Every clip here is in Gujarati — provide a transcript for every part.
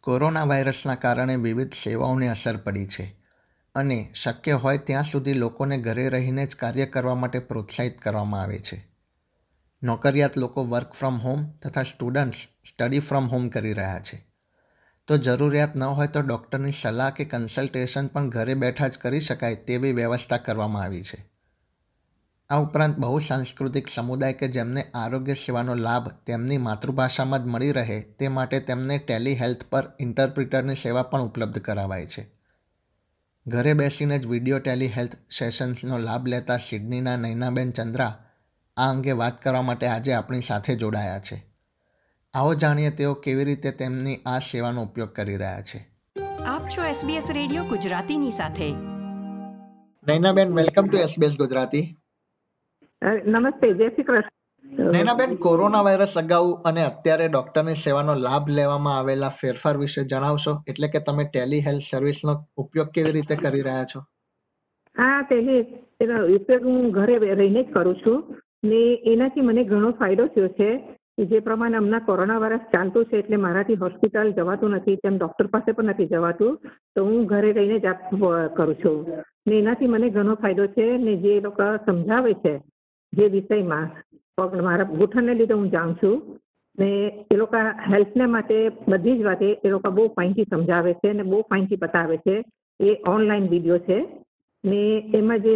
કોરોના વાયરસના કારણે વિવિધ સેવાઓને અસર પડી છે અને શક્ય હોય ત્યાં સુધી લોકોને ઘરે રહીને જ કાર્ય કરવા માટે પ્રોત્સાહિત કરવામાં આવે છે. નોકરિયાત લોકો વર્ક ફ્રોમ હોમ તથા સ્ટુડન્ટ્સ સ્ટડી ફ્રોમ હોમ કરી રહ્યા છે. તો જરૂરિયાત ન હોય તો ડૉક્ટરની સલાહ કે કન્સલ્ટેશન પણ ઘરે બેઠા જ કરી શકાય તેવી વ્યવસ્થા કરવામાં આવી છે. આ ઉપરાંત બહુ સાંસ્કૃતિક સમુદાય કે જેમને આરોગ્ય સેવાનો લાભ તેમની માતૃભાષામાં જ મળી રહે તે માટે તેમને ટેલી હેલ્થ પર ઇન્ટરપ્રિટરની સેવા પણ ઉપલબ્ધ કરાવાય છે. ઘરે બેસીને જ વીડિયો ટેલી હેલ્થ સેશન્સનો લાભ લેતા સિડનીના નૈનાબેન ચંદ્રા આ અંગે વાત કરવા માટે આજે આપણી સાથે જોડાયા છે. આવો જાણીએ તેઓ કેવી રીતે તેમની આ સેવાનો ઉપયોગ કરી રહ્યા છે. આપ છો SBS રેડિયો ગુજરાતીની સાથે. Nainaben welcome to SBS Gujarati. નમસ્તે જય શ્રી કૃષ્ણ. નૈનાબેન કોરોના વાયરસ અગાઉ અને અત્યારે ડોક્ટરની સેવાનો લાભ લેવામાં આવેલા ફેરફાર વિશે જણાવશો? એટલે કે તમે ટેલી હેલ્થ સર્વિસનો ઉપયોગ કેવી રીતે કરી રહ્યા છો? હા તેની એનો ઉપયોગ હું ઘરે રહીને જ કરું છું. ને એનાથી મને ઘણો ફાયદો થયો છે. કે જે પ્રમાણે હમણાં કોરોના વાયરસ ચાલતું છે એટલે મારાથી હોસ્પિટલ જવાતું નથી તેમ ડૉક્ટર પાસે પણ નથી જવાતું. તો હું ઘરે રહીને જ કરું છું. ને એનાથી મને ઘણો ફાયદો છે ને જે લોકો સમજાવે છે જે વિષયમાં પગ મારા ગૂંઠણને લીધે હું જાણું છું ને એ લોકો હેલ્થને માટે બધી જ વાતે એ લોકો બહુ ફાઇનથી સમજાવે છે ને બહુ ફાઇનથી બતાવે છે. એ ઓનલાઈન વીડિયો છે ને એમાં જે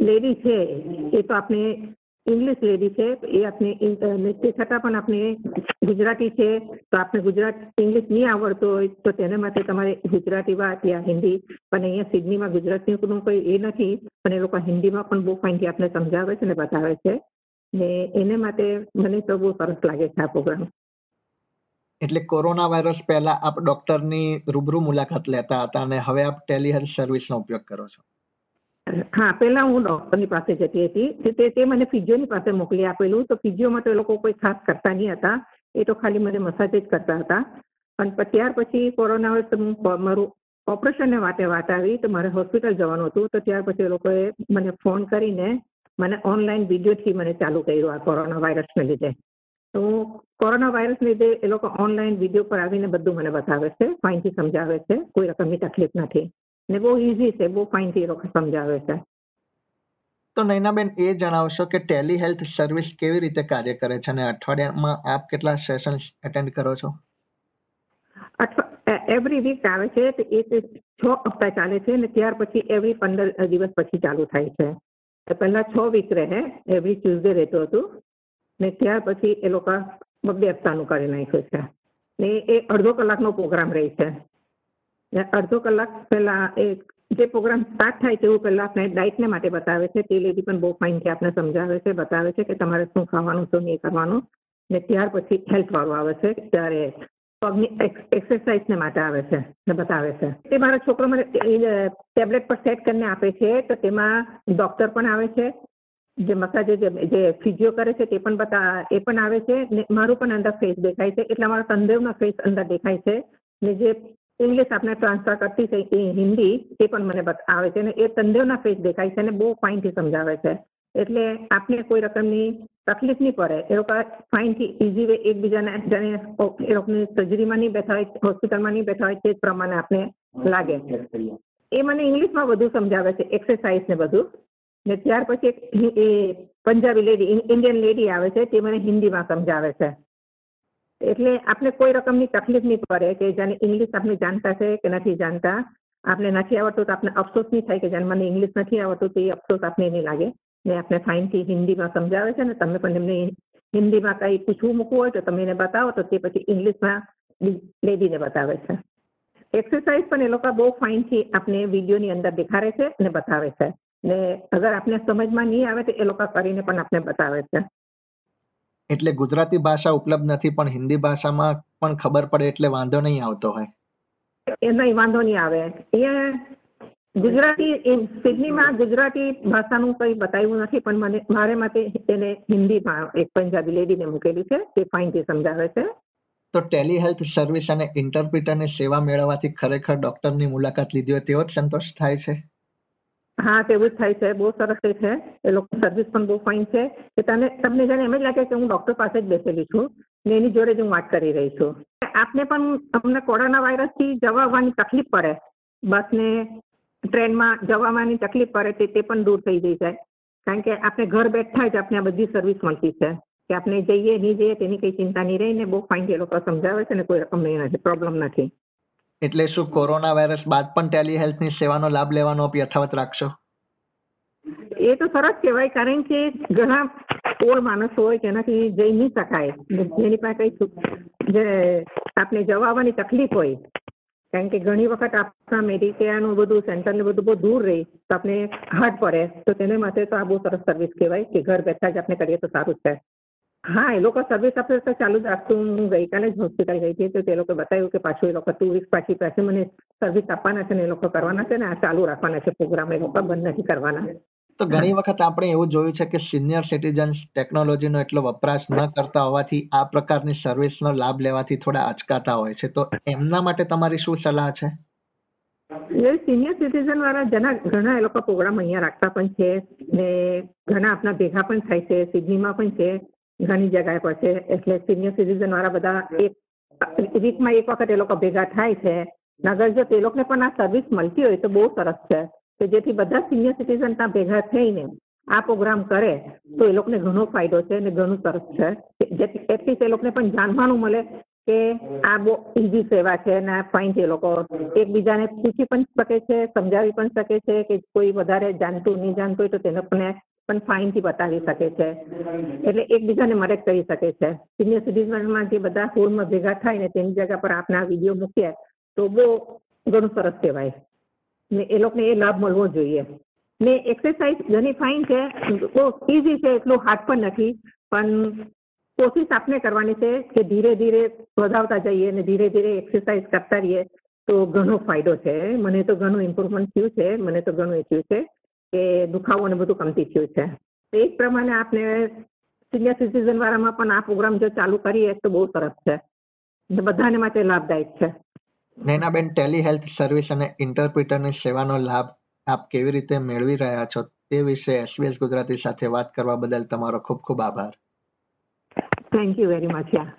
લેડી છે એ તો આપણે ઇંગ્લિશ લેડી છે, એ આપણે તે છતાં પણ આપણે ગુજરાતી છે તો આપણે ગુજરાત ઇંગ્લિશ નહીં આવડતું હોય તો તેના માટે તમારે ગુજરાતી વાત યા હિન્દી પણ અહીંયા સિડનીમાં ગુજરાતીનું કોઈ એ નથી પણ એ લોકો હિન્દીમાં પણ બહુ ફાઇનથી આપને સમજાવે છે ને બતાવે છે. ને એને માટે મને તો બહુ સરસ લાગે છે આ પ્રોગ્રામ એટલે કોરોના વાયરસ પહેલા આપ ડોક્ટરની રૂબરૂ મુલાકાત લેતા હતા અને હવે આપ ટેલી હેલ્થ સર્વિસનો ઉપયોગ કરો છો? હા પહેલા હું ડોક્ટરની પાસે જતી હતી. તે તે મને ફિઝિયોની પાસે મોકલી આપેલું. તો ફિઝિયોમાં તો એ લોકો કોઈ ખાસ કરતા નહીં હતા. એ તો ખાલી મને મસાજ જ કરતા હતા. અને ત્યાર પછી કોરોના વર્ષ હું મારું ઓપરેશનને વાતે વાત આવી તો મારે હોસ્પિટલ જવાનું હતું તો ત્યાર પછી એ લોકોએ મને ફોન કરીને મને ઓનલાઈન વિડીયોથી મને ચાલુ કર્યું આ કોરોના વાયરસને લીધે. તો કોરોના વાયરસને લીધે એ લોકો ઓનલાઈન વીડિયો પર આવીને બધું મને બતાવે છે ફાઇનથી સમજાવે છે, કોઈ રકમની તકલીફ નથી. ને બહુ ઇઝી છે, બહુ ફાઇનથી એ લોકો સમજાવે છે. તો નૈનાબેન એ જણાવશો કે ટેલી હેલ્થ સર્વિસ કેવી રીતે કાર્ય કરે છે અને અઠવાડિયામાં આપ કેટલા સેશન્સ એટેન્ડ કરો છો? એવરી વીક આવે છે તો છ હપ્તા ચાલે છે અને ત્યાર પછી એવરી પંદર દિવસ પછી ચાલુ થાય છે. પહેલા છ વીક રહે એવરી ટ્યુઝડે રહેતું હતું. ને ત્યાર પછી એ લોકો બબ્બે હપ્તાનું કરી નાખ્યું છે. ને એ અડધો કલાકનો પ્રોગ્રામ રહે છે. અડધો કલાક પહેલા એ જે પ્રોગ્રામ સ્ટાર્ટ થાય તેવું પહેલા આપણે ડાયટને માટે બતાવે છે, તે લેડી પણ બહુ ફાઇનથી આપણે સમજાવે છે, બતાવે છે કે તમારે શું ખાવાનું, શું નહીં કરવાનું ને ત્યાર પછી હેલ્થવાળું આવે છે, ત્યારે પગની એક્સરસાઇઝને માટે આવે છે, ને બતાવે છે. તે મારા છોકરો મને ટેબ્લેટ પર સેટ કરીને આપે છે, તો તેમાં ડૉક્ટર પણ આવે છે, જે મસાજ જે જે ફિઝિયો કરે છે તે પણ બતા, એ પણ આવે છે ને મારું પણ અંદર ફેસ દેખાય છે, એટલે મારા સંદેવનો ફેસ અંદર દેખાય છે ને જે ઇંગ્લિશ આપણે ટ્રાન્સફર કરતી છે હિન્દી, એ પણ મને આવે છે અને એ તંદેવના ફેસ દેખાય છે અને બહુ ફાઇનથી સમજાવે છે. એટલે આપને કોઈ રકમની તકલીફ નહીં પડે. એ લોકો ફાઇનથી ઇઝી વે એકબીજાને જાણે એ લોકોની સર્જરીમાં નહીં બેઠા હોય હોસ્પિટલમાં નહીં બેઠા હોય તે પ્રમાણે આપણે લાગે. એ મને ઇંગ્લિશમાં બધું સમજાવે છે એક્સરસાઇઝ ને બધું. ને ત્યાર પછી એ પંજાબી લેડી ઇન્ડિયન લેડી આવે છે, તે મને હિન્દીમાં સમજાવે છે. એટલે આપણે કોઈ રકમની તકલીફ નહીં પડે કે જેને ઇંગ્લિશ આપણે જાણતા છે કે નથી જાણતા. આપણે નથી આવડતું તો આપણે અફસોસ નહીં થાય કે જેને મને ઇંગ્લિશ નથી આવડતું તો એ અફસોસ આપણે નહીં લાગે. ને આપણે ફાઇનથી હિન્દીમાં સમજાવે છે ને તમે પણ એમને હિન્દીમાં કંઈ પૂછવું મૂકવું હોય તો તમે એને બતાવો તો તે પછી ઇંગ્લિશમાં લેડીને બતાવે છે. એક્સરસાઇઝ પણ એ લોકો બહુ ફાઇનથી આપણે વિડીયોની અંદર દેખાડે છે અને બતાવે છે. ને અગર આપણે સમજમાં નહીં આવે તો એ લોકો કરીને પણ આપણે બતાવે છે. એટલે ગુજરાતી ભાષા ઉપલબ્ધ નથી પણ હિન્દી ભાષામાં પણ ખબર પડે એટલે વાંધો નહીં આવતો હોય. એ નહીં વાંધો નહીં આવે. એ ગુજરાતી સિડનીમાં ગુજરાતી ભાષાનું કંઈ બતાવ્યું નથી પણ મને મારે માટે એને હિન્દીમાં એક પંજાબી લેડીને મૂકેલી છે તે ફાઇનથી સમજાવે છે. તો ટેલી હેલ્થ સર્વિસ અને ઇન્ટરપ્રિટરની સેવા મેળવવાથી ખરેખર ડોક્ટરની મુલાકાત લીધી હોય તેવો જ સંતોષ થાય છે? હા તેવું જ થાય છે. બહુ સરસ છે એ લોકો સર્વિસ પણ બહુ ફાઇન છે. કે તને, તમને જાણે એમ જ લાગે કે હું ડૉક્ટર પાસે જ બેસેલી છું, ને એની જોડે જ હું વાત કરી રહી છું. આપને પણ તમને કોરોના વાયરસથી જવા આવવાની તકલીફ પડે. બસને, ટ્રેનમાં જવાની તકલીફ પડે તે તે પણ દૂર થઈ જઈ જાય કારણ કે આપણે ઘર બેઠા જ આપણે આ બધી સર્વિસ મળતી છે. કે આપણે જઈએ, નહીં જઈએ તેની કઈ ચિંતા નહીં રહી ને બહુ ફાઇન એ લોકો સમજાવે છે ને કોઈ રકમ નહીં નથી પ્રોબ્લેમ નથી. એટલે શું કોરોના વાયરસ બાદ પણ ટેલી હેલ્થની સેવાનો લાભ લેવાનો આપ યથાવત રાખશો? એ તો સરસ કહેવાય, કારણ કે ઘણા ઓળ માણસો હોય જેનાથી જઈ નહીં શકાય. જેની પાસે કઈ જે આપણે જવા તકલીફ હોય, કારણ કે ઘણી વખત આપણા મેડિકેરનું બધું, સેન્ટર ને બધું બહુ દૂર રહે, તો આપણે હાર્ડ પડે. તો તેને માટે તો આ બહુ સરસ સર્વિસ કહેવાય કે ઘર બેઠા જ આપણે કરીએ તો સારું છે. હા એ લોકો સર્વિસ આપે તો ચાલુ જ રાખતું. હું ગઈકાલે જ હોસ્પિટલ ગઈ હતી તો તે લોકો બતાવ્યું કે પાછું એ લોકો ટુ વીક્સ પાછી પાછી મને સર્વિસ આપવાના છે ને એ લોકો કરવાના છે ને આ ચાલુ રાખવાના છે પ્રોગ્રામ એ લોકો બંધ નથી કરવાના. તો ઘણી વખત આપણે એવું જોયું છે કે સિનિયર સિટીઝન્સ ટેકનોલોજીનો એટલો વપરાશ ન કરતા હોવાથી આ પ્રકારની સર્વિસનો લાભ લેવાથી થોડા અચકાતા હોય છે. તો એમના માટે તમારી શું સલાહ છે? એ સિનિયર સિટીઝન વાળા જેના ઘણા એ લોકો પ્રોગ્રામ અહીંયા રાખતા પણ છે ને ઘણા આપણા ભેગા પણ થાય છે સિડનીમાં પણ છે. ઘણી જગ્યાએ પર છે. એટલે સિનિયર સિટીઝન વાળા બધા એક, વીકમાં એક વખત એ લોકો ભેગા થાય છે. નગર જો તે લોકોને પણ આ સર્વિસ મળતી હોય તો બહુ સરસ છે. કે જેથી બધા સિનિયર સિટીઝન ત્યાં ભેગા થઈને આ પ્રોગ્રામ કરે તો એ લોકોને ઘણો ફાયદો છે અને ઘણું સરસ છે. જેથી એટલીસ્ટ એ લોકોને પણ જાણવાનું મળે કે આ બહુ ઇઝી સેવા છે અને આ ફાઇન છે એ લોકો. એકબીજાને પૂછી પણ શકે છે, સમજાવી પણ શકે છે કે કોઈ વધારે જાણતું નહીં જાણતું હોય તો તેને પણ પણ ફાઇનથી બતાવી શકે છે. એટલે એકબીજાને મદદ કરી શકે છે. સિનિયર સિટીઝનમાં જે બધા સ્કૂલમાં ભેગા થાય ને તેની જગ્યા પર આપણા વીડિયો મૂકીએ તો બહુ ઘણું સરસ કહેવાય. ને એ લોકોને એ લાભ મળવો જોઈએ. ને એક્સરસાઇઝ ઘણી ફાઇન છે. બહુ ઇઝી છે, એટલું હાર્ડ પણ નથી. પણ કોશિશ આપને કરવાની છે કે ધીરે ધીરે વધાવતા જઈએ અને ધીરે ધીરે એક્સરસાઇઝ કરતા રહીએ. તો ઘણો ફાયદો છે. મને તો ઘણું ઇમ્પ્રુવમેન્ટ થયું છે. મને તો ઘણું એ થયું છે. કે દુખાવો ને બધું કમતી થયું છે. તો એ જ પ્રમાણે આપણે સિનિયર સિટીઝન વાળામાં પણ આ પ્રોગ્રામ જો ચાલુ કરીએ તો બહુ સરસ છે. ને બધાને માટે લાભદાયક છે. નૈનાબેન ટેલી હેલ્થ સર્વિસ અને ઇન્ટરપ્રિટરની સેવાનો લાભ આપ કેવી રીતે મેળવી રહ્યા છો તે વિશે એસબીએસ ગુજરાતી સાથે વાત કરવા બદલ તમારો ખૂબ ખૂબ આભાર. થેન્ક યુ વેરી મચ યા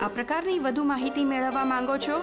આ પ્રકારની વધુ માહિતી મેળવવા માંગો છો